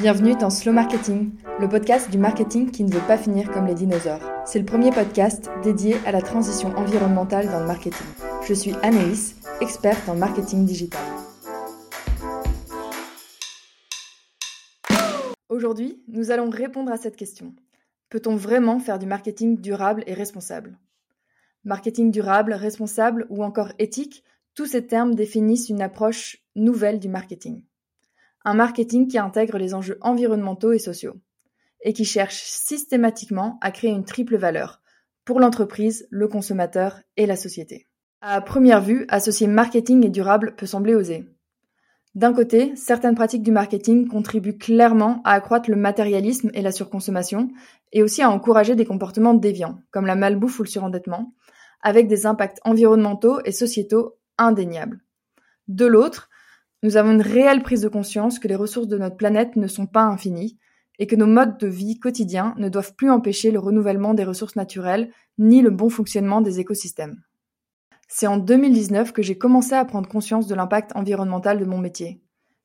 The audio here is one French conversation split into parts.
Bienvenue dans Slow Marketing, le podcast du marketing qui ne veut pas finir comme les dinosaures. C'est le premier podcast dédié à la transition environnementale dans le marketing. Je suis Anaïs, experte en marketing digital. Aujourd'hui, nous allons répondre à cette question. Peut-on vraiment faire du marketing durable et responsable? Marketing durable, responsable ou encore éthique, tous ces termes définissent une approche nouvelle du marketing un marketing qui intègre les enjeux environnementaux et sociaux, et qui cherche systématiquement à créer une triple valeur pour l'entreprise, le consommateur et la société. À première vue, associer marketing et durable peut sembler osé. D'un côté, certaines pratiques du marketing contribuent clairement à accroître le matérialisme et la surconsommation, et aussi à encourager des comportements déviants, comme la malbouffe ou le surendettement, avec des impacts environnementaux et sociétaux indéniables. De l'autre, nous avons une réelle prise de conscience que les ressources de notre planète ne sont pas infinies et que nos modes de vie quotidiens ne doivent plus empêcher le renouvellement des ressources naturelles ni le bon fonctionnement des écosystèmes. C'est en 2019 que j'ai commencé à prendre conscience de l'impact environnemental de mon métier.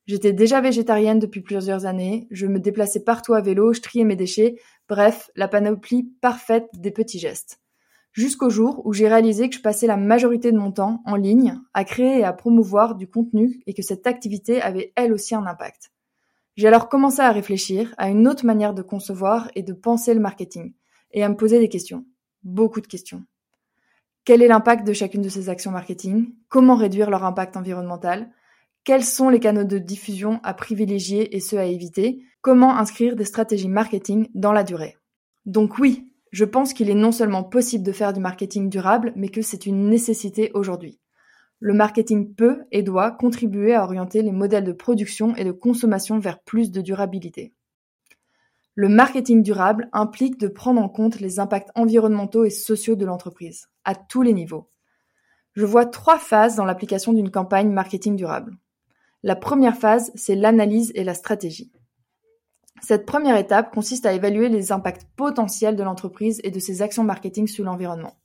J'étais déjà végétarienne depuis plusieurs années, je me déplaçais partout à vélo, je triais mes déchets, bref, la panoplie parfaite des petits gestes jusqu'au jour où j'ai réalisé que je passais la majorité de mon temps en ligne à créer et à promouvoir du contenu et que cette activité avait elle aussi un impact. J'ai alors commencé à réfléchir à une autre manière de concevoir et de penser le marketing et à me poser des questions, beaucoup de questions. Quel est l'impact de chacune de ces actions marketing? Comment réduire leur impact environnemental? Quels sont les canaux de diffusion à privilégier et ceux à éviter? Comment inscrire des stratégies marketing dans la durée? Donc oui, je pense qu'il est non seulement possible de faire du marketing durable, mais que c'est une nécessité aujourd'hui. Le marketing peut et doit contribuer à orienter les modèles de production et de consommation vers plus de durabilité. Le marketing durable implique de prendre en compte les impacts environnementaux et sociaux de l'entreprise, à tous les niveaux. Je vois trois phases dans l'application d'une campagne marketing durable. La première phase, c'est l'analyse et la stratégie. Cette première étape consiste à évaluer les impacts potentiels de l'entreprise et de ses actions marketing sur l'environnement.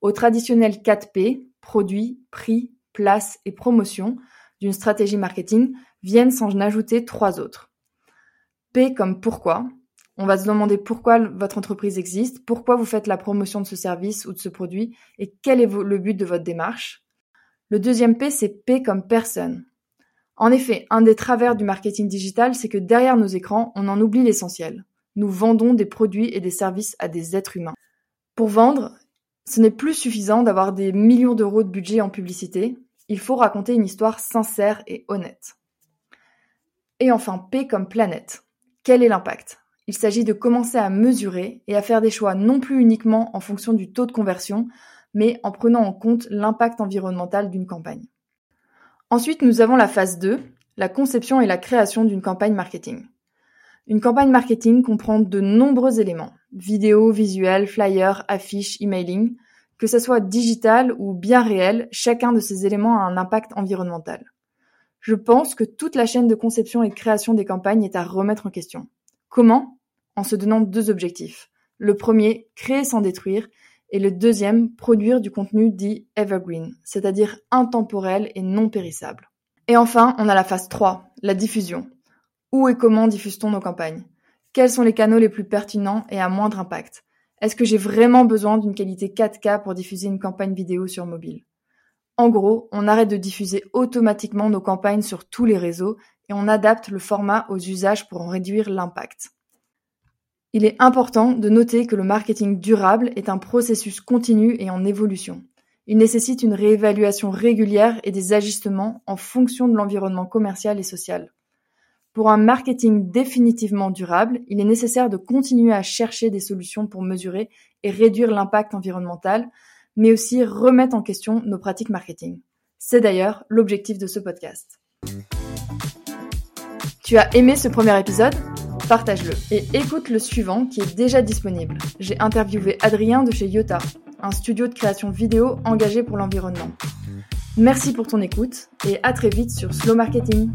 Au traditionnel 4P, produit, prix, place et promotion d'une stratégie marketing viennent s'en ajouter trois autres. P comme pourquoi. On va se demander pourquoi votre entreprise existe, pourquoi vous faites la promotion de ce service ou de ce produit et quel est le but de votre démarche. Le deuxième P, c'est P comme personne. En effet, un des travers du marketing digital, c'est que derrière nos écrans, on en oublie l'essentiel. Nous vendons des produits et des services à des êtres humains. Pour vendre, ce n'est plus suffisant d'avoir des millions d'euros de budget en publicité, il faut raconter une histoire sincère et honnête. Et enfin, P comme planète. Quel est l'impact? Il s'agit de commencer à mesurer et à faire des choix non plus uniquement en fonction du taux de conversion, mais en prenant en compte l'impact environnemental d'une campagne. Ensuite, nous avons la phase 2, la conception et la création d'une campagne marketing. Une campagne marketing comprend de nombreux éléments, vidéos, visuels, flyers, affiches, emailing. Que ce soit digital ou bien réel, chacun de ces éléments a un impact environnemental. Je pense que toute la chaîne de conception et de création des campagnes est à remettre en question. Comment? En se donnant deux objectifs. Le premier, créer sans détruire, et le deuxième, produire du contenu dit evergreen, c'est-à-dire intemporel et non périssable. Et enfin, on a la phase 3, la diffusion. Où et comment diffuse-t-on nos campagnes? Quels sont les canaux les plus pertinents et à moindre impact? Est-ce que j'ai vraiment besoin d'une qualité 4K pour diffuser une campagne vidéo sur mobile? En gros, on arrête de diffuser automatiquement nos campagnes sur tous les réseaux et on adapte le format aux usages pour en réduire l'impact. Il est important de noter que le marketing durable est un processus continu et en évolution. Il nécessite une réévaluation régulière et des ajustements en fonction de l'environnement commercial et social. Pour un marketing définitivement durable, il est nécessaire de continuer à chercher des solutions pour mesurer et réduire l'impact environnemental, mais aussi remettre en question nos pratiques marketing. C'est d'ailleurs l'objectif de ce podcast. Tu as aimé ce premier épisode? Partage-le et écoute le suivant qui est déjà disponible. J'ai interviewé Adrien de chez Yota, un studio de création vidéo engagé pour l'environnement. Merci pour ton écoute et à très vite sur Slow Marketing.